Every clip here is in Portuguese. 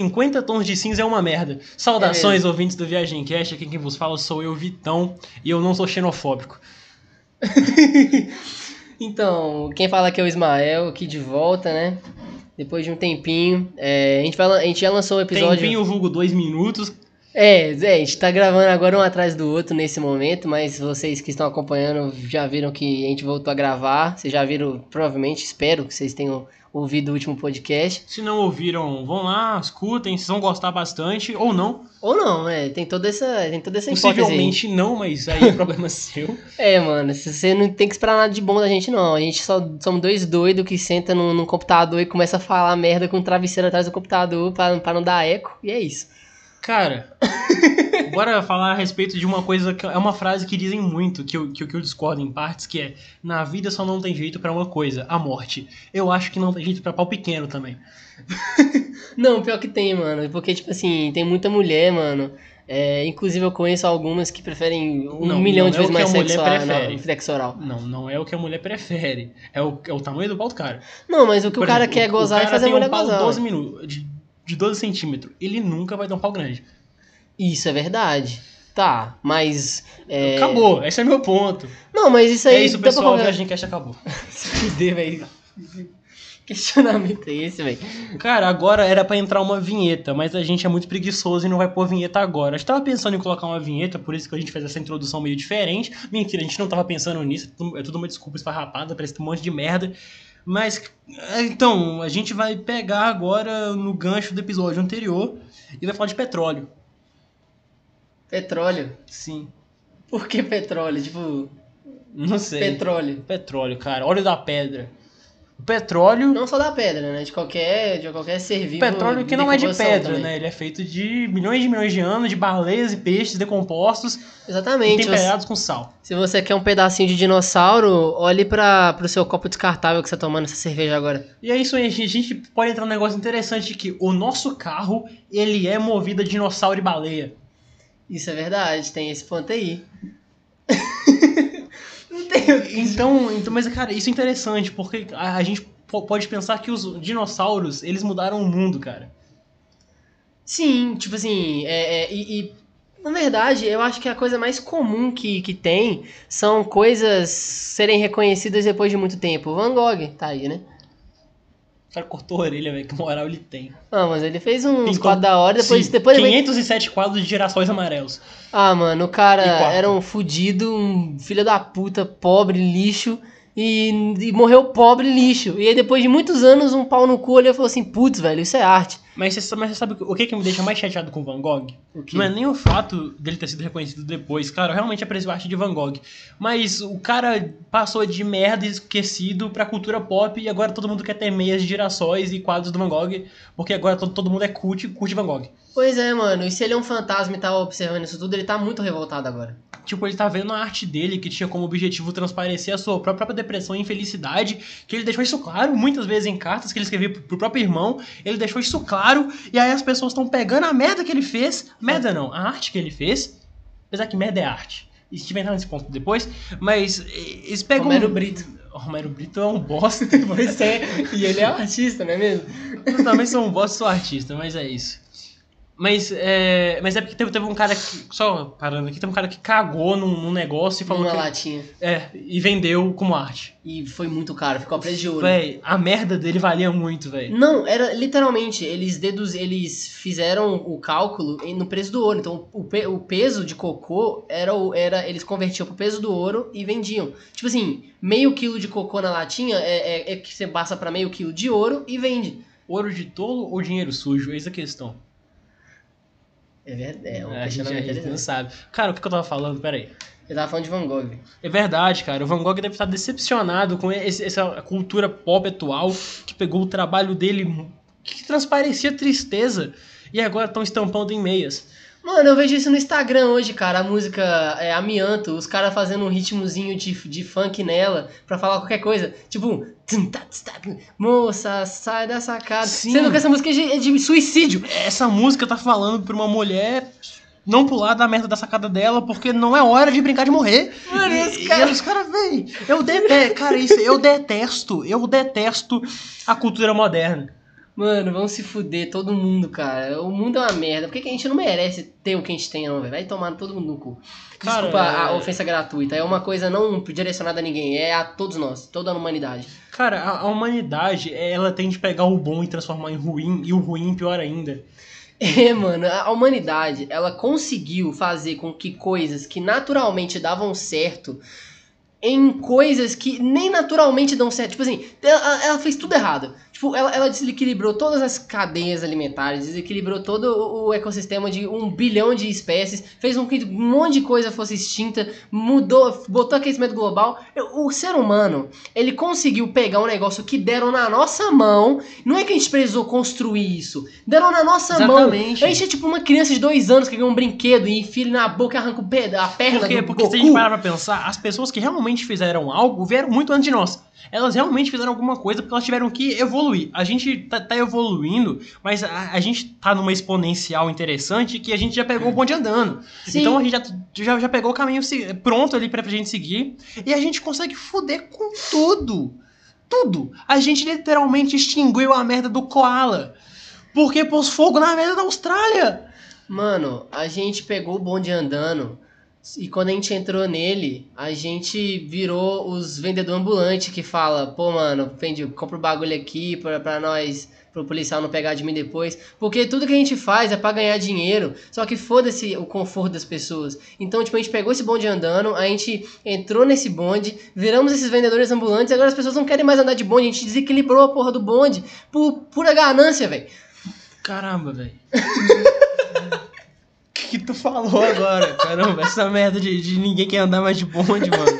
50 tons de cinza é uma merda. Saudações, ouvintes do Viagem Cast. Aqui quem vos fala sou eu, Vitão, e eu não sou xenofóbico. Então, quem fala aqui é o Ismael, aqui de volta, né? Depois de um tempinho. É, a, gente vai, a gente já lançou o episódio. Tempinho vulgo dois minutos. É, é, a gente tá gravando agora um atrás do outro nesse momento, mas vocês que estão acompanhando já viram que a gente voltou a gravar. Vocês já viram, provavelmente, espero que vocês tenham ouvido o último podcast. Se não ouviram, vão lá, escutem, vocês vão gostar bastante, ou não. Ou não, é, tem toda essa, tem toda essa hipótese aí. Possivelmente não, mas aí é problema seu. É, mano, você não tem que esperar nada de bom da gente, não. A gente só somos dois doidos que senta num, num computador e começa a falar merda com o travesseiro atrás do computador pra, pra não dar eco, e é isso. Cara, bora falar a respeito de uma coisa que é uma frase que dizem muito, que eu, que, que eu discordo em partes, que é na vida só não tem jeito pra uma coisa, a morte. Eu acho que não tem jeito pra pau pequeno também. Não, pior que tem, mano. Porque, tipo assim, tem muita mulher, mano. É, inclusive eu conheço algumas que preferem um Não, milhão não de é vezes mais mulher sexo, oral- não, sexo oral. Não, não é o que a mulher prefere. É o, é o tamanho do pau do cara. Não, mas o que Por o cara exemplo, quer gozar é fazer a mulher um gozar. 12 minutos, de, de 12 centímetros. Ele nunca vai ter um pau grande. Isso é verdade. Tá, mas. é, Acabou, esse é meu ponto. Não, mas isso aí. é isso, pessoal. A qualquer- Viagem Cast acabou. Se fuder, velho. Questionamento é esse, velho? Cara, agora era pra entrar uma vinheta, mas a gente é muito preguiçoso e não vai pôr vinheta agora. A gente tava pensando em colocar uma vinheta, por isso que a gente fez essa introdução meio diferente. Mentira, a gente não tava pensando nisso, é tudo- é tudo uma desculpa esfarrapada, parece um monte de merda. Mas, é, então, a gente vai pegar agora no gancho do episódio anterior e vai falar de petróleo. Petróleo. Sim. Por que petróleo? Tipo, Não sei. petróleo. Petróleo, cara. Óleo da pedra. O petróleo. Não só da pedra, né? De qualquer, de qualquer ser vivo. Petróleo que não é de pedra, também. né? Ele é feito de milhões de milhões de anos de baleias e peixes decompostos Exatamente. Você, temperados com sal. se você quer um pedacinho de dinossauro, olhe para pro seu copo descartável que você tá tomando essa cerveja agora. E é isso aí, a gente, a gente pode entrar num negócio interessante que o nosso carro, ele é movido a dinossauro e baleia. Isso é verdade, tem esse ponto aí. Então, então, mas cara, isso é interessante, porque a, a gente po- pode pensar que os dinossauros, eles mudaram o mundo, cara. Sim, tipo assim, é, é, e, e, na verdade, eu acho que a coisa mais comum que, que tem são coisas serem reconhecidas depois de muito tempo. Van Gogh tá aí, né? O cara cortou a orelha, velho, que moral ele tem. Ah, mas ele fez uns Pintou- quadros da hora, depois, Sim, depois ele... 507 quadros de girassóis amarelos. Ah, mano, o E cara era um fudido, um filho da puta, pobre, lixo, e, e morreu pobre, lixo. E aí depois de muitos anos, um pau no cu, ele falou assim, putz, velho, isso é arte. Mas você, mas você sabe o que, que me deixa mais chateado com o Van Gogh? Não é nem o fato dele ter sido reconhecido depois. Claro, eu realmente aprecio a arte de Van Gogh. Mas o cara passou de merda esquecido pra cultura pop e agora todo mundo quer ter meias de girassóis e quadros do Van Gogh, porque agora todo, todo mundo é cult, curte Van Gogh. Pois é, mano, e se ele é um fantasma e tá observando isso tudo, ele tá muito revoltado agora. Tipo, ele tá vendo a arte dele que tinha como objetivo transparecer a sua própria depressão e infelicidade, que ele deixou isso claro muitas vezes em cartas que ele escrevia pro próprio irmão, ele deixou isso claro, e aí as pessoas estão pegando a merda que ele fez, merda não, a arte que ele fez, apesar que merda é arte. E se tiver nesse ponto depois, mas eh, eles pegam... Romero Brito. Romero Brito é um bosta. Pois é, e ele é um artista, não é mesmo? Eu também sou um bosta, sou artista, mas é isso. Mas é, mas é porque teve, teve um cara que. Só parando aqui, teve um cara que cagou num, num negócio e falou Numa que. latinha. É, e vendeu como arte. E foi muito caro, ficou a preço de ouro. Véi, a merda dele valia muito, velho. Não, era literalmente, eles deduz, eles fizeram o cálculo no preço do ouro. Então, o, pe- o peso de cocô era, o- era. Eles convertiam pro peso do ouro e vendiam. Tipo assim, meio quilo de cocô na latinha é, é, é que você passa pra meio quilo de ouro e vende. Ouro de tolo ou dinheiro sujo? Eis a questão. É verdade, é um É, a, gente, a gente não interessante. sabe. Cara, o que, que eu tava falando? Pera aí. Eu tava falando de Van Gogh. É verdade, cara. O Van Gogh deve estar decepcionado com esse- essa cultura pop atual que pegou o trabalho dele que transparecia tristeza e agora estão estampando em meias. Mano, eu vejo isso no Instagram hoje, cara. A música é Amianto, os caras fazendo um ritmozinho de, de funk nela pra falar qualquer coisa. Tipo, moça, sai da sacada. Sim. Sendo que essa música é de, é de suicídio. Essa música tá falando pra uma mulher não pular da merda da sacada dela porque não é hora de brincar de morrer. Mano, e, cara- os caras, véi, eu detesto, cara, isso, eu detesto, eu detesto a cultura moderna. Mano, vamos se fuder todo mundo, cara. O mundo é uma merda. Por que, que a gente não merece ter o que a gente tem, não, velho? Vai tomar todo mundo no cu. Cara, Desculpa a é- ofensa gratuita. É uma coisa não direcionada a ninguém. É a todos nós, toda a humanidade. Cara, a, a humanidade, ela tem de pegar o bom e transformar em ruim, e o ruim pior ainda. É, mano, a humanidade, ela conseguiu fazer com que coisas que naturalmente davam certo em coisas que nem naturalmente dão certo. Tipo assim, ela, ela fez tudo errado. Tipo, ela, ela desequilibrou todas as cadeias alimentares, desequilibrou todo o, ecossistema de um bilhão de espécies, fez com que um monte de coisa fosse extinta, mudou, botou aquecimento global. O ser humano, ele conseguiu pegar um negócio que deram na nossa mão. Não é que a gente precisou construir isso. Deram na nossa Exatamente. mão. A gente é tipo uma criança de dois anos que ganha um brinquedo e enfia ele na boca e arranca a perna Por quê? do Porque se a Goku. gente parar pra pensar, as pessoas que realmente fizeram algo vieram muito antes de nós. Elas realmente fizeram alguma coisa porque elas tiveram que evoluir. A gente tá, tá evoluindo, mas a, a gente tá numa exponencial interessante que a gente já pegou o bonde andando. Sim. Então a gente já, já, já pegou o caminho pronto ali pra gente seguir. E a gente consegue foder com tudo. Tudo. A gente literalmente extinguiu a merda do koala. Porque pôs fogo na merda da Austrália. Mano, a gente pegou o bonde andando e quando a gente entrou nele, a gente virou os vendedor ambulante que fala, pô, mano, vende, compra o bagulho aqui pra, pra nós, pro policial não pegar de mim depois. Porque tudo que a gente faz é pra ganhar dinheiro, só que foda-se o conforto das pessoas. Então, tipo, a gente pegou esse bonde andando, a gente entrou nesse bonde, viramos esses vendedores ambulantes, agora as pessoas não querem mais andar de bonde, a gente desequilibrou a porra do bonde por pura ganância, velho. Caramba, velho. O que, tu falou agora? Caramba, essa merda de, de ninguém quer andar mais de bonde, mano.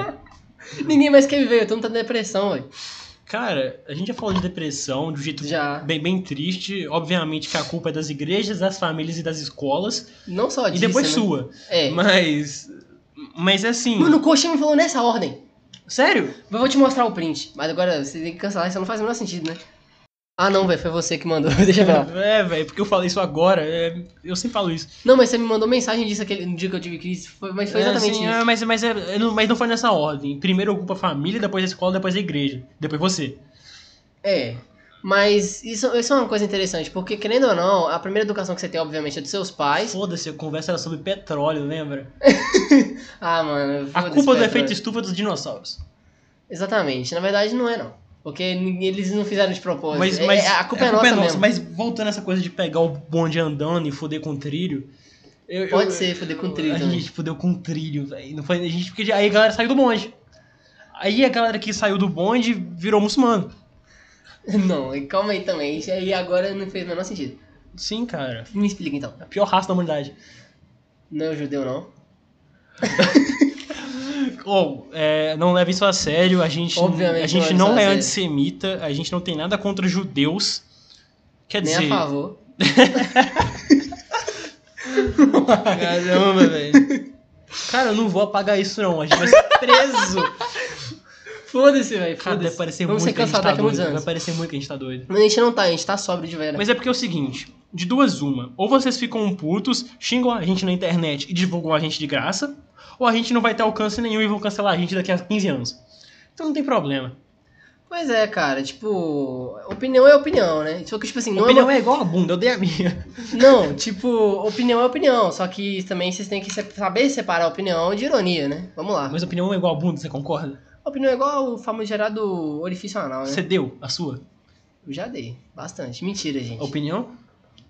Ninguém mais quer viver, mundo tá na depressão, velho. Cara, a gente já falou de depressão de um jeito Já. bem, bem triste. Obviamente que a culpa é das igrejas, das famílias e das escolas. Não só e disso, depois né? sua. É. Mas. Mas assim. Mano, o Coxa me falou nessa ordem. sério? Eu vou te mostrar o print. Mas agora você tem que cancelar, isso não faz o menor sentido, né? Ah, não, velho, foi você que mandou. Deixa pra lá. É, velho, porque eu falei isso agora. é, eu sempre falo isso. Não, mas você me mandou mensagem disso aquele, no dia que eu tive crise. Foi, mas foi É, exatamente assim, isso. é, mas, mas, é, não, mas não foi nessa ordem. Primeiro ocupa a família, depois a escola, depois a igreja. Depois você. É. Mas isso, isso é uma coisa interessante, porque querendo ou não, a primeira educação que você tem, obviamente, é dos seus pais. Foda-se, a conversa era sobre petróleo, lembra? Ah, mano. A culpa do Pedro. efeito estufa dos dinossauros. Exatamente. Na verdade, não é, não. Porque eles não fizeram de propósito. Mas, É- mas é- a culpa é, nossa, mesmo. Mas voltando a essa coisa de pegar o bonde andando e foder com trilho. eu- Pode eu- ser, foder com trilho A também. gente fudeu com trilho, velho. Não foi a gente porque aí a galera saiu do bonde. Aí a galera que saiu do bonde virou muçulmano. Não, calma aí também. Isso aí agora não fez o menor sentido. Sim, cara. Me explica então. A pior raça da humanidade. Não é o judeu, não? Ou, é, não leve isso a sério, a gente, Obviamente a gente não é antissemita, a gente não tem nada contra judeus. Quer Nem dizer. a favor. Caramba, velho. Cara, eu não vou apagar isso não, a gente vai ser preso. Foda-se, velho. Cara, vai Foda-se. parecer Vamos muito ser que a gente tá doido. Vai anos. parecer muito que a gente tá doido. Mas a gente não tá, a gente tá sóbrio de vera. Mas é porque é o seguinte, de duas uma, ou vocês ficam putos, xingam a gente na internet e divulgam a gente de graça, ou a gente não vai ter alcance nenhum e vão cancelar a gente daqui a 15 anos. Então não tem problema. Pois é, cara, tipo, opinião é opinião, né? Só que, tipo assim, não opinião é. é igual a bunda, eu dei a minha. uma- Não, tipo, opinião é opinião. Só que também vocês têm que saber separar opinião de ironia, né? Vamos lá. Mas opinião é igual a bunda, você concorda? Opinião é igual o famigerado orifício anal, né? Você deu a sua Eu já dei. Bastante. Mentira, gente. opinião?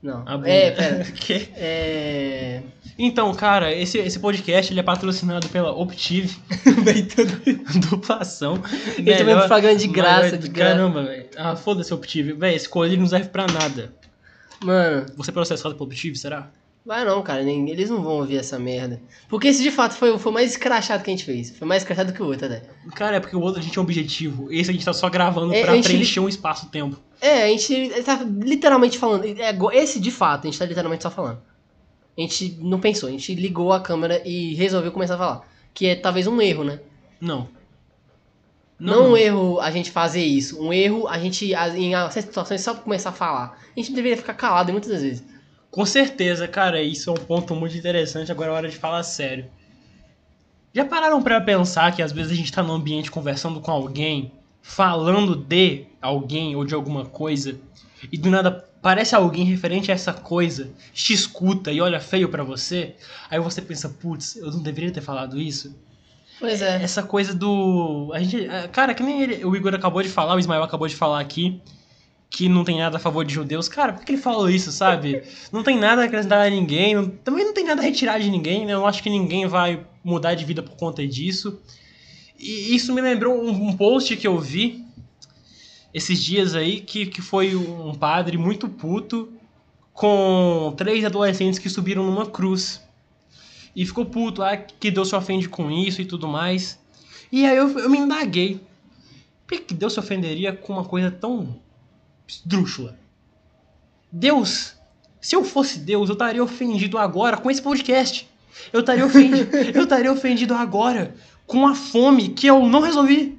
Não. A bunda. É, pera. Que? É. Então, cara, esse, esse podcast ele é patrocinado pela Optive. Duplação. Ele também Melhor- propaganda de graça, maior- de graça. Caramba, velho. Ah, foda-se Optive. Véi, esse colírio não serve pra nada. Mano, Você é processado pelo Optive, será? vai não, cara. Nem, eles não vão ouvir essa merda. Porque esse de fato foi, foi o mais escrachado que a gente fez. Foi mais escrachado que o outro até. Cara, é porque o outro a gente é um objetivo. Esse a gente tá só gravando É, pra preencher um espaço-tempo. É, a gente tá literalmente falando. é, esse de fato, a gente tá literalmente só falando. A gente não pensou, a gente ligou a câmera e resolveu começar a falar. Que é talvez um erro, né? Não. Não, um erro a gente fazer isso. Um erro a gente, em certas situações, só começar a falar. A gente deveria ficar calado muitas das vezes. Com certeza, cara, isso é um ponto muito interessante. Agora é hora de falar sério. Já pararam pra pensar que às vezes a gente tá num ambiente conversando com alguém falando de alguém ou de alguma coisa e do nada parece alguém referente a essa coisa, te escuta e olha feio pra você, aí você pensa, putz, eu não deveria ter falado isso. Pois é. Essa coisa do. A gente. Cara, que nem ele- o Igor acabou de falar, o Ismael acabou de falar aqui, que não tem nada a favor de judeus. Cara, por que ele falou isso, sabe? Não tem nada a acrescentar a ninguém, não- também não tem nada a retirar de ninguém, né? Eu acho que ninguém vai mudar de vida por conta disso. E isso me lembrou um, um post que eu vi esses dias aí, que, que foi um padre muito puto com três adolescentes que subiram numa cruz. E ficou puto, ah, que Deus se ofende com isso e tudo mais. E aí eu, eu me indaguei. Por que Deus se ofenderia com uma coisa tão esdrúxula? Deus, se eu fosse Deus, eu estaria ofendido agora com esse podcast. Eu estaria ofendido, eu estaria ofendido agora com a fome que eu não resolvi.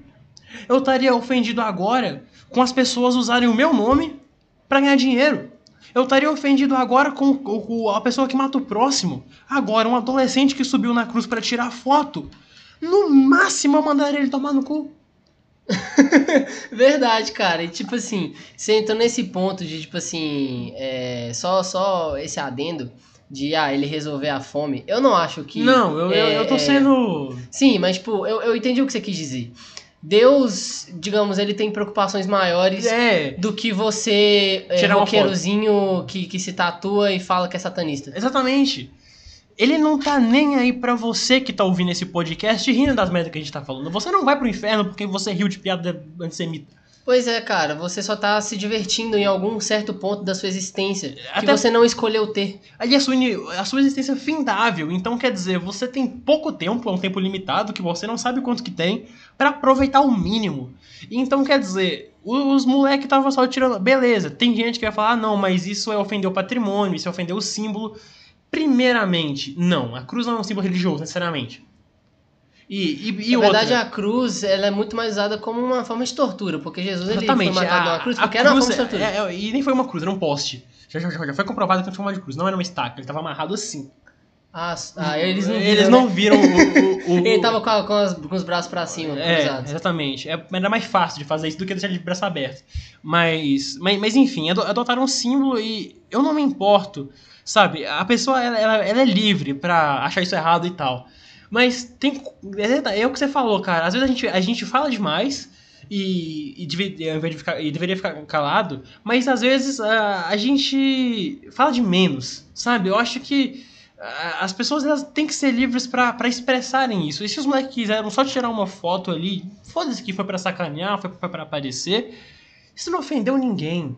Eu estaria ofendido agora com as pessoas usarem o meu nome para ganhar dinheiro. Eu estaria ofendido agora com, com a pessoa que mata o próximo. Agora, um adolescente que subiu na cruz para tirar foto. No máximo, eu mandaria ele tomar no cu. Verdade, cara. E tipo assim, você entrou nesse ponto de, tipo assim, é, só, só esse adendo de, ah, ele resolver a fome. Eu não acho que. não, eu, é, eu tô é, sendo. Sim, mas, tipo, eu, eu entendi o que você quis dizer. Deus, digamos, ele tem preocupações maiores É, do que você, é, Tirar roqueirozinho que, que se tatua e fala que é satanista. exatamente. Ele não tá nem aí pra você que tá ouvindo esse podcast rindo das merdas que a gente tá falando. Você não vai pro inferno porque você riu de piada antissemita. Pois é, cara, você só tá se divertindo em algum certo ponto da sua existência que Até- você não escolheu ter. Ali a sua, a sua existência é findável. Então, quer dizer, você tem pouco tempo, é um tempo limitado, que você não sabe quanto que tem, pra aproveitar o mínimo. Então, quer dizer, os moleques estavam só tirando. Beleza, tem gente que vai falar, ah, não, mas isso é ofender o patrimônio, isso é ofender o símbolo. Primeiramente, não, a cruz não é um símbolo religioso, necessariamente. E, e, e Na outra. verdade, a cruz ela é muito mais usada como uma forma de tortura, porque Jesus ele foi matado a- numa cruz a porque era uma cruz forma de tortura. é- é- e nem foi uma cruz, era um poste. Já, já, já foi comprovado que não foi uma de cruz, não era uma estaca, ele tava amarrado assim. Ah, ah, eles não viram, Eles né? não viram o. o- o- Ele tava com, a- com as- com os braços pra cima, É, cruzados. exatamente. É, era mais fácil de fazer isso do que deixar ele de braço aberto. Mas, mas, mas enfim, ado- adotaram um símbolo e eu não me importo, sabe? A pessoa, ela, ela, ela é livre pra achar isso errado e tal. Mas tem. É, é o que você falou, cara. Às vezes a gente, a gente fala demais e, e, deve- ao invés de ficar- e deveria ficar calado, mas às vezes a, a gente fala de menos, sabe? Eu acho que ah, as pessoas elas têm que ser livres pra expressarem isso. E se os moleques quiseram só tirar uma foto ali, foda-se que foi pra sacanear, foi, foi pra aparecer, isso não ofendeu ninguém.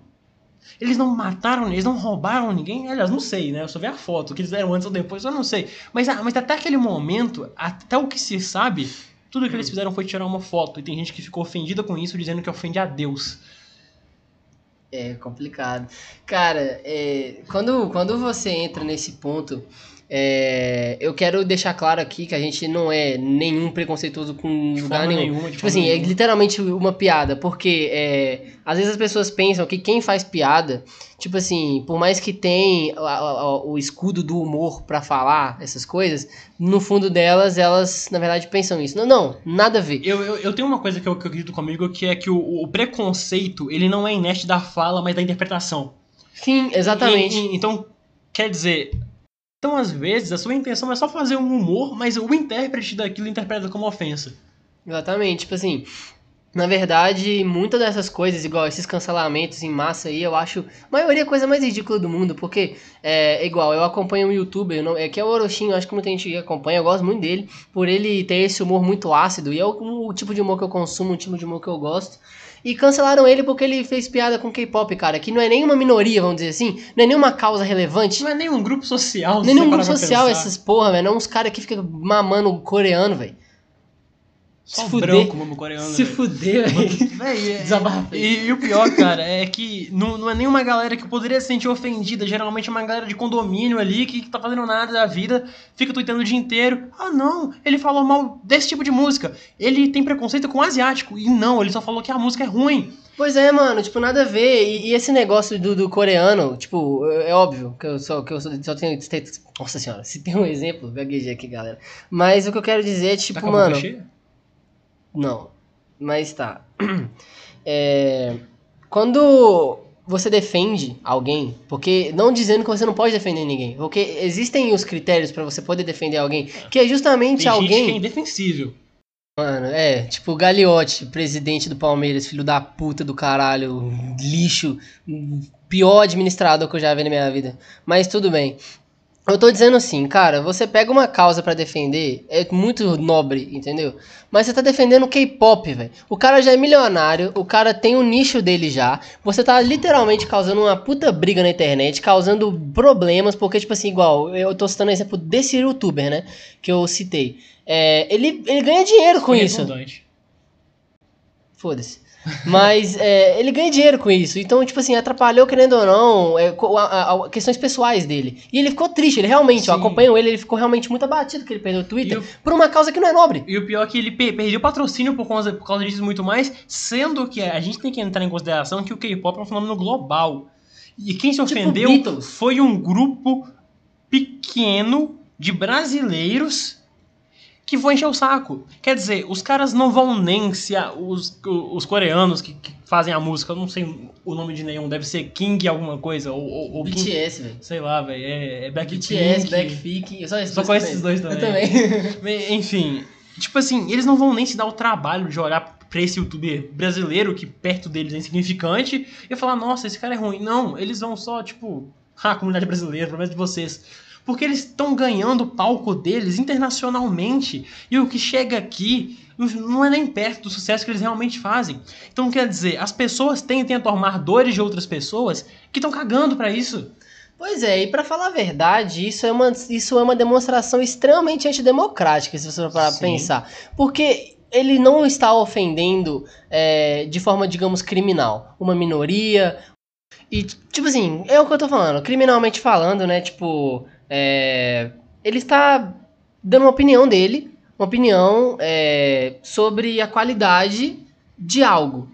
Eles não mataram, eles não roubaram ninguém. Aliás, não sei, né? Eu só vi a foto. O que eles fizeram antes ou depois, eu não sei. Mas, ah, mas até aquele momento, até o que se sabe, tudo que eles fizeram foi tirar uma foto. E tem gente que ficou ofendida com isso, dizendo que ofende a Deus. É complicado. Cara, é, quando, quando você entra nesse ponto, é, eu quero deixar claro aqui que a gente não é nenhum preconceituoso com De lugar nenhum. nenhuma. Tipo assim, é nenhuma. literalmente uma piada, porque é, às vezes as pessoas pensam que quem faz piada, tipo assim, por mais que tem a- o escudo do humor pra falar essas coisas, no fundo delas, elas na verdade pensam isso. Não, não, nada a ver. Eu, eu, eu tenho uma coisa que eu, que eu acredito comigo, que é que o, o preconceito, ele não é inerte da fala, mas da interpretação. Sim, exatamente. E- e- então, quer dizer... Então, às vezes, a sua intenção é só fazer um humor, mas o intérprete daquilo interpreta como ofensa. Exatamente, tipo assim, na verdade, muitas dessas coisas, igual esses cancelamentos em massa aí, eu acho a maioria a coisa mais ridícula do mundo, porque é igual, eu acompanho um youtuber, não- é que é o Orochinho, acho que muita gente acompanha, eu gosto muito dele, por ele ter esse humor muito ácido, e é o, o tipo de humor que eu consumo, o tipo de humor que eu gosto. E cancelaram ele porque ele fez piada com K-pop, cara, que não é nenhuma minoria, vamos dizer assim, não é nenhuma causa relevante. Não é nem um grupo social. se Nem nenhum grupo social pensar. essas porra, velho. Não uns caras que ficam mamando coreano, velho. Só Se fuder. branco, mano, coreano. Se velho. fuder, velho. É- aí. E, e o pior, cara, é que não, não é nenhuma galera que poderia se sentir ofendida. Geralmente é uma galera de condomínio ali que, que tá fazendo nada da vida, fica tweetando o dia inteiro. Ah, não, ele falou mal desse tipo de música. Ele tem preconceito com asiático. E não, ele só falou que a música é ruim. Pois é, mano, tipo, nada a ver. E, e esse negócio do, do coreano, tipo, é é óbvio que eu só, que eu só, só tenho. Nossa senhora, se tem um exemplo, gaguejei aqui, galera. Mas o que eu quero dizer é, tipo, Tá mano. cheia? Não. Mas tá. É, quando você defende alguém, porque não dizendo que você não pode defender ninguém, porque existem os critérios pra você poder defender alguém, que é justamente Tem gente que é alguém. indefensível. Mano, é, tipo o Gagliotti, presidente do Palmeiras, filho da puta do caralho, lixo, pior administrador que eu já vi na minha vida. Mas tudo bem. Eu tô dizendo assim, cara, você pega uma causa pra defender, é muito nobre, entendeu? Mas você tá defendendo o K-pop, velho. O cara já é milionário, o cara tem o nicho dele já. Você tá literalmente causando uma puta briga na internet, causando problemas, porque, tipo assim, igual, eu tô citando o exemplo desse youtuber, né? Que eu citei. É, ele, ele ganha dinheiro com Foi isso. Foda-se. Mas é, ele ganha dinheiro com isso. Então, tipo assim, atrapalhou, querendo ou não, é, a- a- questões pessoais dele. E ele ficou triste, ele realmente, eu acompanho ele, ele ficou realmente muito abatido que ele perdeu o Twitter o- por uma causa que não é nobre. E o pior é que ele pe- perdeu patrocínio por causa, por causa disso muito mais, sendo que a gente tem que entrar em consideração que o K-pop é um fenômeno global. E quem se Tipo ofendeu Beatles. foi um grupo pequeno de brasileiros que foi encher o saco. Quer dizer, os caras não vão nem se a- os, os coreanos que, que fazem a música, eu não sei o nome de nenhum, deve ser King alguma coisa, ou, ou, ou BTS, velho. sei lá, velho, é, é Blackpink. BTS, Blackpink, eu só, esses Só dois conheço também. esses dois Eu também. também. Enfim, tipo assim, eles não vão nem se dar o trabalho de olhar pra esse youtuber brasileiro, que perto deles é insignificante, e falar, nossa, esse cara é ruim. Não, eles vão só, tipo, ah, a comunidade brasileira, menos de vocês. Porque eles estão ganhando o palco deles internacionalmente. E o que chega aqui não é nem perto do sucesso que eles realmente fazem. Então, quer dizer, as pessoas tendem a tomar dores de outras pessoas que estão cagando pra isso. Pois é, e pra falar a verdade, isso é uma, isso é uma demonstração extremamente antidemocrática, se você for parar pra pensar. Porque ele não está ofendendo é, de forma, digamos, criminal uma minoria. E, tipo assim, é o que eu tô falando, criminalmente falando, né? Tipo, é, ele está dando uma opinião dele, uma opinião é, sobre a qualidade de algo.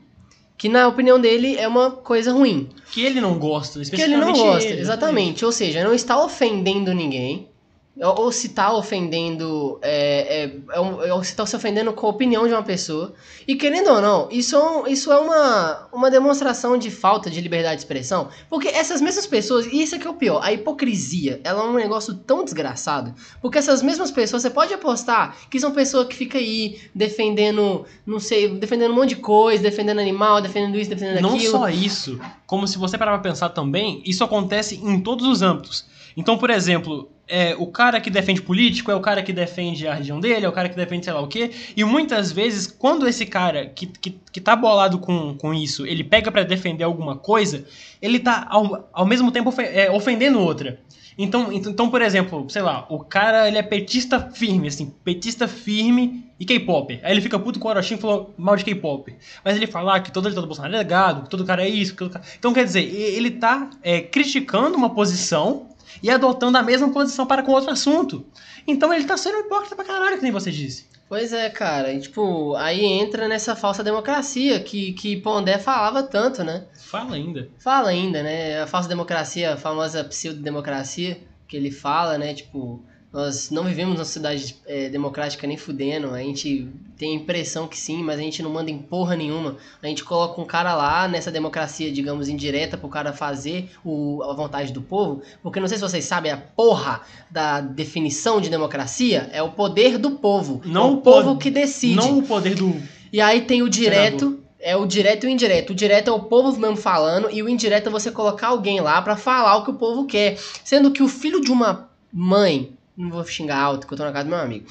Que na opinião dele é uma coisa ruim. Que ele não gosta, Que ele não gosta, ele, exatamente. Ou seja, não está ofendendo ninguém. Ou, ou se está ofendendo. É, é, é um- ou se está se ofendendo com a opinião de uma pessoa. E querendo ou não, isso, é um- isso é uma, uma demonstração de falta de liberdade de expressão. Porque essas mesmas pessoas, e isso é que é o pior, a hipocrisia, ela é um negócio tão desgraçado. Porque essas mesmas pessoas, você pode apostar que são pessoas que ficam aí defendendo, não sei, defendendo um monte de coisa, defendendo animal, defendendo isso, defendendo Não aquilo. só isso, como se você parar pra pensar também, isso acontece em todos os âmbitos. Então, por exemplo, é, o cara que defende político é o cara que defende a região dele, é o cara que defende sei lá o quê. E muitas vezes, quando esse cara que, que, que tá bolado com, com isso, ele pega pra defender alguma coisa, ele tá ao, ao mesmo tempo é, ofendendo outra. Então, então, então, por exemplo, sei lá, o cara ele é petista firme, assim, petista firme e K-pop. Aí ele fica puto com o Orochim e falou mal de K-pop. Mas ele fala que todo todo Bolsonaro é gado, que todo cara é isso, que todo cara... Então, quer dizer, ele tá é, criticando uma posição e adotando a mesma posição para com outro assunto. Então ele tá sendo hipócrita pra caralho, que nem você disse. Pois é, cara. E, tipo, aí entra nessa falsa democracia que, que Pondé falava tanto, né? Fala ainda. Fala ainda, né? A falsa democracia, a famosa pseudo-democracia que ele fala, né? Tipo, nós não vivemos numa sociedade é, democrática nem fudendo. A gente tem a impressão que sim, mas a gente não manda em porra nenhuma. A gente coloca um cara lá nessa democracia, digamos, indireta pro cara fazer o, a vontade do povo. Porque não sei se vocês sabem, a porra da definição de democracia é o poder do povo. Não é o o povo que decide. Não o poder do. E aí tem o direto, Senador. é o direto e o indireto. O direto é o povo mesmo falando e o indireto é você colocar alguém lá pra falar o que o povo quer. Sendo que o filho de uma mãe, não vou xingar alto que eu tô na casa do meu amigo.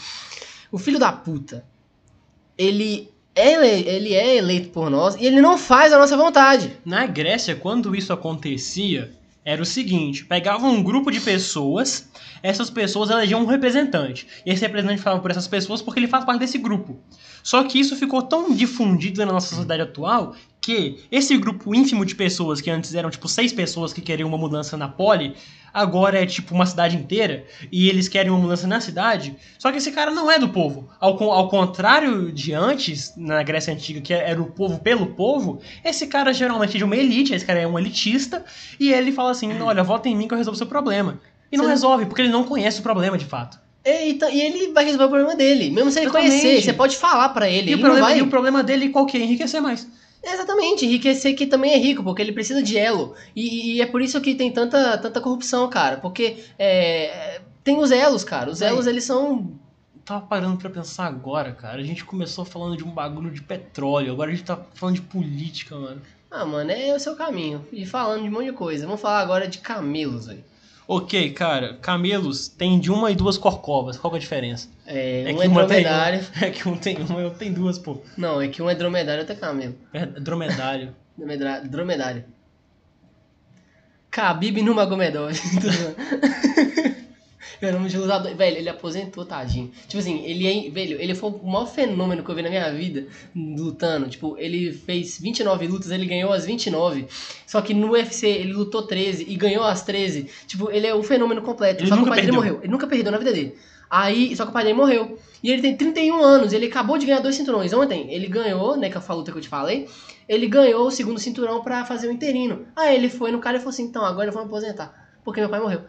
O filho da puta, ele é, ele, é eleito por nós e ele não faz a nossa vontade. Na Grécia, quando isso acontecia, era o seguinte: pegavam um grupo de pessoas, essas pessoas elegiam um representante. E esse representante falava por essas pessoas porque ele faz parte desse grupo. Só que isso ficou tão difundido na nossa sociedade atual que esse grupo ínfimo de pessoas, que antes eram tipo seis pessoas que queriam uma mudança na poli, agora é tipo uma cidade inteira e eles querem uma mudança na cidade. Só que esse cara não é do povo. Ao, ao contrário de antes, na Grécia Antiga, que era o povo pelo povo, esse cara geralmente é de uma elite, esse cara é um elitista, e ele fala assim: olha, vota em mim que eu resolvo o seu problema. E não não- resolve, porque ele não conhece o problema de fato. E, e ele vai resolver o problema dele. Mesmo sem ele Exatamente. conhecer, você pode falar pra ele. E, ele o problema, vai... e o problema dele qual que é? Enriquecer mais. Exatamente, enriquecer que também é rico, porque ele precisa de elo. E, e é por isso que tem tanta, tanta corrupção, cara. Porque é, tem os elos, cara. Os Véi. elos, eles são. Tava parando pra pensar agora, cara. A gente começou falando de um bagulho de petróleo, agora a gente tá falando de política, mano. Ah, mano, é o seu caminho. E falando de um monte de coisa. Vamos falar agora de camelos, velho. Ok, cara, camelos tem de uma e duas corcovas. Qual é a diferença? É, É um que é uma tem- dromedário. É que um tem uma e outro tem duas, pô. Não, é que um é dromedário e outro é camelo. É dromedário. Dromedário. Khabib Nurmagomedov. Nome de lutador. Velho, ele aposentou, tadinho. Tipo assim, ele é. Velho, ele foi o maior fenômeno que eu vi na minha vida lutando. Tipo, ele fez 29 lutas, ele ganhou as 29. Só que no UFC ele lutou 13 e ganhou as 13. Tipo, ele é o fenômeno completo. Ele só que o pai dele perdeu. morreu. Ele nunca perdeu na vida dele. Aí, só que o pai dele morreu. E ele tem 31 anos, ele acabou de ganhar dois cinturões. Ontem, ele ganhou, né, que foi a luta que eu te falei. Ele ganhou o segundo cinturão pra fazer o interino. Aí ele foi no cara e falou assim: então, agora eu vou me aposentar. Porque meu pai morreu.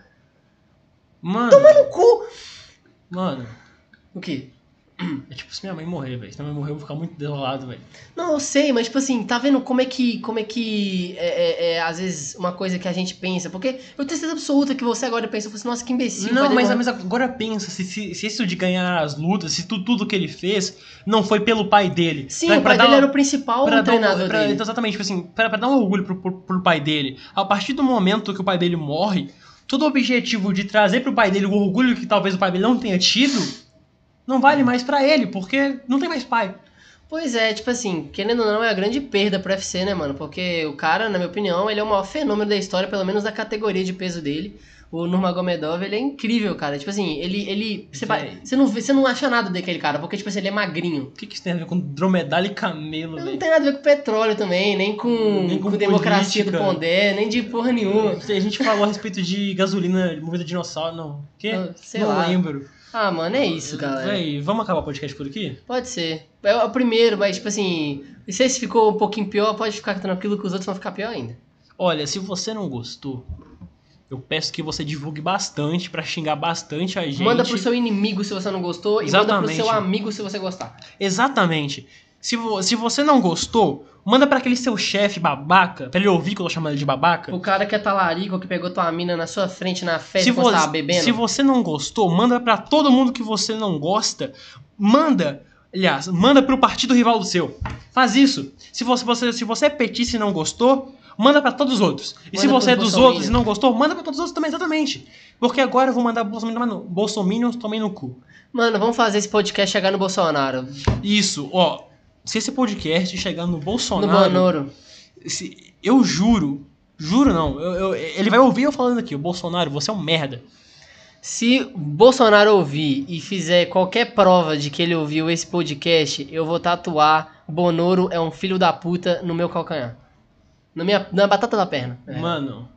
Mano, No cu! mano, O quê? é tipo se minha mãe morrer, velho. Se minha mãe morrer, eu vou ficar muito desolado, velho. Não, eu sei, mas tipo assim, tá vendo como é que, como é que é, é, é, às vezes uma coisa que a gente pensa? Porque eu tenho certeza absoluta que você agora pensa, assim, nossa, que imbecil. Não, mas, mas agora pensa, se, se, se isso de ganhar as lutas, se tu, tudo que ele fez não foi pelo pai dele. Sim, Pra- o pai dele uma- era o principal pra um- treinador pra- dele. então, exatamente, tipo assim, pra, pra dar um orgulho pro, pro, pro pai dele. A partir do momento que o pai dele morre, todo o objetivo de trazer pro pai dele o orgulho que talvez o pai dele não tenha tido, não vale mais pra ele, porque não tem mais pai. Pois é, tipo assim, querendo ou não, é a grande perda pro UFC, né, mano? Porque o cara, na minha opinião, ele é o maior fenômeno da história, pelo menos da categoria de peso dele. O Nurmagomedov, ele é incrível, cara. Tipo assim, ele. ele você, você, não, você não acha nada daquele cara, porque, tipo assim, ele é magrinho. O que, que isso tem a ver com dromedário e camelo, Não tem nada a ver com petróleo também, nem com, Nem com com democracia do. Pondé, nem de porra nenhuma. A gente falou a respeito de gasolina movida a dinossauro, não. O quê? Ah, sei não lá. lembro. Ah, mano, é isso, galera. Véi, vamos acabar o podcast por aqui? Pode ser. É o primeiro, mas, tipo assim, se esse ficou um pouquinho pior, pode ficar tranquilo que os outros vão ficar pior ainda. Olha, se você não gostou, eu peço que você divulgue bastante pra xingar bastante a gente. Manda pro seu inimigo se você não gostou e manda Exatamente. pro seu amigo se você gostar. Exatamente. Se, vo- se você não gostou, manda pra aquele seu chefe babaca, pra ele ouvir que eu tô chamando ele de babaca. O cara que é talarico, que pegou tua mina na sua frente na festa Se, quando você vo- tava bebendo. se você não gostou, manda pra todo mundo que você não gosta. Manda, aliás, manda pro partido rival do seu. Faz isso. Se você, você- se você é petista e não gostou, manda pra todos os outros. E se Manda você é dos outros e não gostou, manda pra todos os outros também, exatamente. Porque agora eu vou mandar Bolsominions Bolsominions tomem no cu. Mano, vamos fazer esse podcast chegar no Bolsonaro. Isso, ó. Se esse podcast chegar no No Bolsonaro. Bonoro. se- eu juro, juro não, eu- eu- ele vai ouvir eu falando aqui, o Bolsonaro, você é um merda. Se Bolsonaro ouvir e fizer qualquer prova de que ele ouviu esse podcast, eu vou tatuar Bonoro é um filho da puta no meu calcanhar. Na, minha, na batata da perna. É. Mano,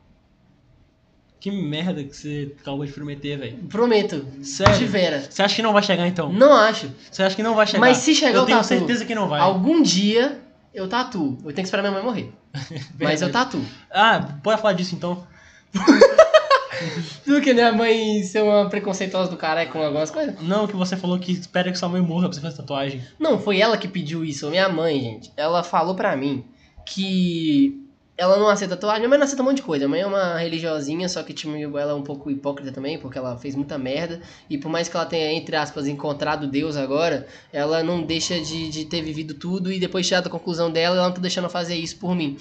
que merda que você acabou de prometer, velho. Prometo. Sério? De vera. Você acha que não vai chegar então? Não acho. Você acha que não vai chegar? Mas se chegar, eu eu tenho tatuo. certeza que não vai. Algum dia eu tatuo. Eu tenho que esperar minha mãe morrer. Mas eu tatuo. Ah, pode falar disso então. Do que minha mãe ser uma preconceituosa do caralho com algumas coisas? Não, que você falou que espera que sua mãe morra pra você fazer tatuagem. Não, foi ela que pediu isso. Minha mãe, gente. Ela falou pra mim que ela não aceita tatuagem. Minha mãe não aceita um monte de coisa. Minha mãe é uma religiosinha, só que tipo, ela é um pouco hipócrita também, porque ela fez muita merda. E por mais que ela tenha, entre aspas, encontrado Deus agora, ela não deixa de, de ter vivido tudo e depois tirar da conclusão dela, ela não tá deixando fazer isso por mim.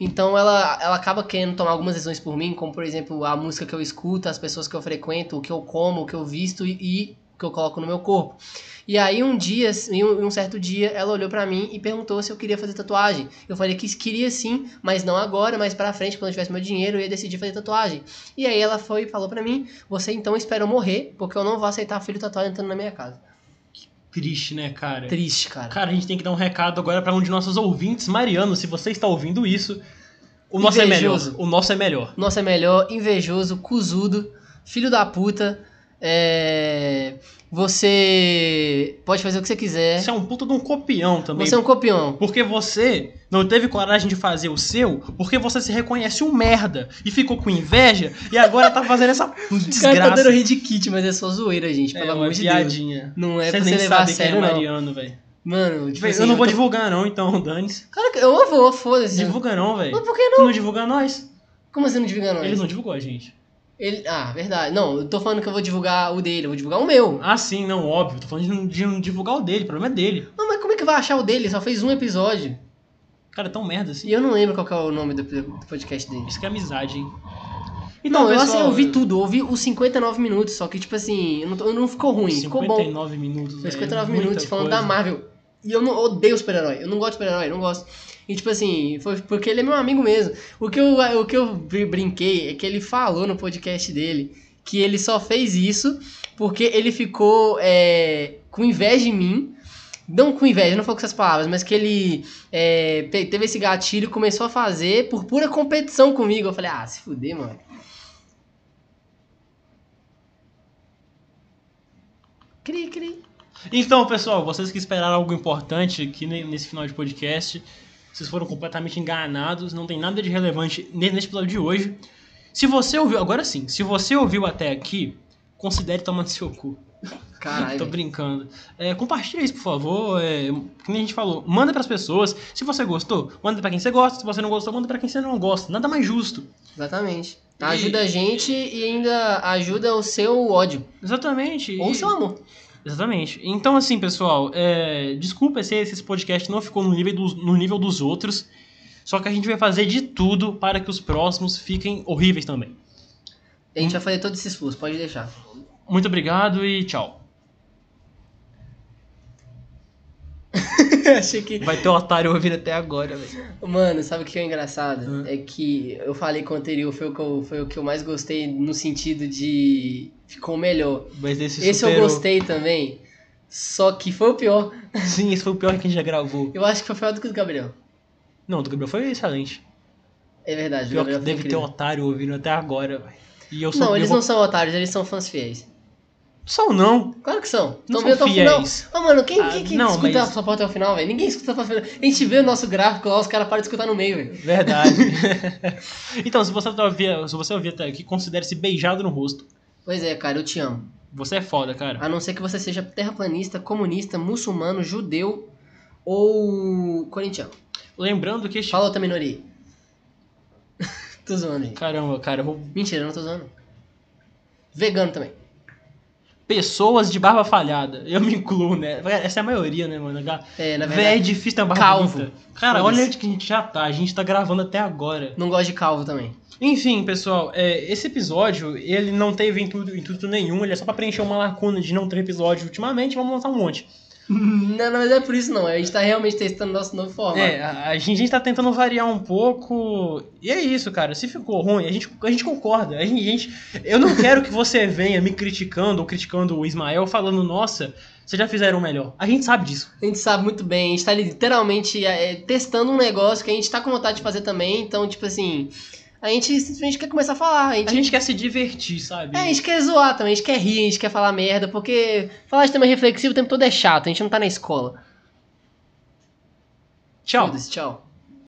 Então ela, ela acaba querendo tomar algumas decisões por mim, como por exemplo a música que eu escuto, as pessoas que eu frequento, o que eu como, o que eu visto e, que eu coloco no meu corpo. E aí um dia, em um, certo dia, ela olhou pra mim e perguntou se eu queria fazer tatuagem. Eu falei que queria sim, mas não agora, mas pra frente, quando eu tivesse meu dinheiro, eu ia decidir fazer tatuagem. E aí ela foi e falou pra mim: "Você então espera eu morrer, porque eu não vou aceitar filho tatuado entrando na minha casa". Triste, né, cara? Triste, cara. Cara, a gente tem que dar um recado agora pra um de nossos ouvintes. Mariano, se você está ouvindo isso, o nosso Invejoso. é melhor. O nosso é melhor. Nossa, é melhor, invejoso, cuzudo, filho da puta. É, Você pode fazer o que você quiser. Você é um puta de um copião também. Você é um copião. Porque você não teve coragem de fazer o seu, porque você se reconhece um merda e ficou com inveja e agora tá fazendo essa O cara tá desgraça. dando hit kit, mas é só zoeira, gente. é Pelo uma amor de Deus. piadinha. Não é Você pra você levar a sabe quem sério, é não. Mariano, velho. Mano, tipo assim, eu não vou tô- divulgar não, então, dane-se. Cara, eu vou, foda-se. Divulga não, velho. Mas por que Tu não? não divulga nós. Como assim não divulgar nós? Ele não divulgou a gente. Ele- Ah, verdade. Não, eu tô falando que eu vou divulgar o dele, eu vou divulgar o meu. Ah, sim, não, óbvio. Tô falando de não, de não divulgar o dele, o problema é dele. Não, mas como é que vai achar o dele? Só fez um episódio. Cara, é tão merda assim. E eu não lembro qual que é o nome do, do podcast dele. Isso que é amizade, hein? não, eu, assim, eu vi tudo, eu ouvi os 59 minutos, só que, tipo assim, eu não, tô- não ficou ruim, ficou bom. 59 minutos. Foi velho, 59 muita minutos falando coisa. da Marvel. E eu não odeio super-herói, eu não gosto de super-herói, não gosto. E tipo assim, foi porque ele é meu amigo mesmo. O que eu, o que eu br- brinquei é que ele falou no podcast dele que ele só fez isso porque ele ficou é, com inveja de mim. Não com inveja, não foi com essas palavras, mas que ele é, teve esse gatilho e começou a fazer por pura competição comigo. Eu falei, ah, se fuder, mano. Cri, cri. Então, pessoal, vocês que esperaram algo importante aqui ne- nesse final de podcast, vocês foram completamente enganados, não tem nada de relevante ne- nesse episódio de hoje. Se você ouviu, agora sim, se você ouviu até aqui, considere tomar no seu cu. Caralho. Tô brincando. É, compartilha isso, por favor. É, nem a gente falou, manda pras pessoas. Se você gostou, manda pra quem você gosta. Se você não gostou, manda pra quem você não gosta. Nada mais justo. Exatamente. E- Ajuda a gente e ainda ajuda o seu ódio. Exatamente. Ou o E- seu amor. Exatamente. Então, assim, pessoal, é, desculpa se esse podcast não ficou no nível, dos, no nível dos outros. Só que a gente vai fazer de tudo para que os próximos fiquem horríveis também. A gente vai fazer todo esse esforço, pode deixar. Muito obrigado e tchau. Achei que. Vai ter otário ouvindo até agora, velho. Mano, sabe o que é engraçado? Hum. É que eu falei com o anterior, foi o, que eu, foi o que eu mais gostei no sentido de. Ficou melhor. Mas esse, Esse eu gostei também. Só que foi o pior. Sim, esse foi o pior que a gente já gravou. Eu acho que foi pior do que o do Gabriel. Não, o do Gabriel foi excelente. É verdade, o Pior que Gabriel foi deve ter incrível. otário ouvindo até agora, velho. E eu sou Não, eu eles vou- não são otários, eles são fãs fiéis. São não. Claro que são. Não Tão são até o final. Ô, mano, quem, Ah, quem, quem não, escuta mas- essa porra até o final, velho? Ninguém escuta até o final. A gente vê o nosso gráfico lá, os caras param de escutar no meio, velho. Verdade. então, se você, tá ouvir, se você ouvir até aqui, considere-se beijado no rosto. Pois é, cara, eu te amo. Você é foda, cara. A não ser que você seja terraplanista, comunista, muçulmano, judeu ou corintiano. Lembrando que este... Fala outra minoria. aí. tô zoando, gente. Caramba, cara, eu vou... Mentira, eu não tô zoando. Vegano também. Pessoas de barba falhada. Eu me incluo, né? Essa é a maioria, né, mano? É, na Véi, é verdade, difícil ter barba calvo. bonita. Cara, olha onde que a gente já tá. A gente tá gravando até agora. não gosto de calvo também. Enfim, pessoal, é, esse episódio, ele não teve intuito, intuito nenhum, ele é só pra preencher uma lacuna de não ter episódio ultimamente, vamos lançar um monte. Não, na verdade é por isso não. A gente tá realmente testando nosso novo formato. É, a, a gente, a gente tá tentando variar um pouco, e é isso, cara, se ficou ruim, a gente, a gente concorda, a gente, a gente- eu não quero que você venha me criticando, ou criticando o Ismael, falando, nossa, vocês já fizeram melhor. A gente sabe disso. A gente sabe muito bem, a gente tá literalmente é, testando um negócio que a gente tá com vontade de fazer também, então, tipo assim, a gente simplesmente quer começar a falar. A gente, A gente quer se divertir, sabe? É, a gente quer zoar também, a gente quer rir, a gente quer falar merda, porque falar de tema reflexivo o tempo todo é chato, a gente não tá na escola. Tchau. Tchau.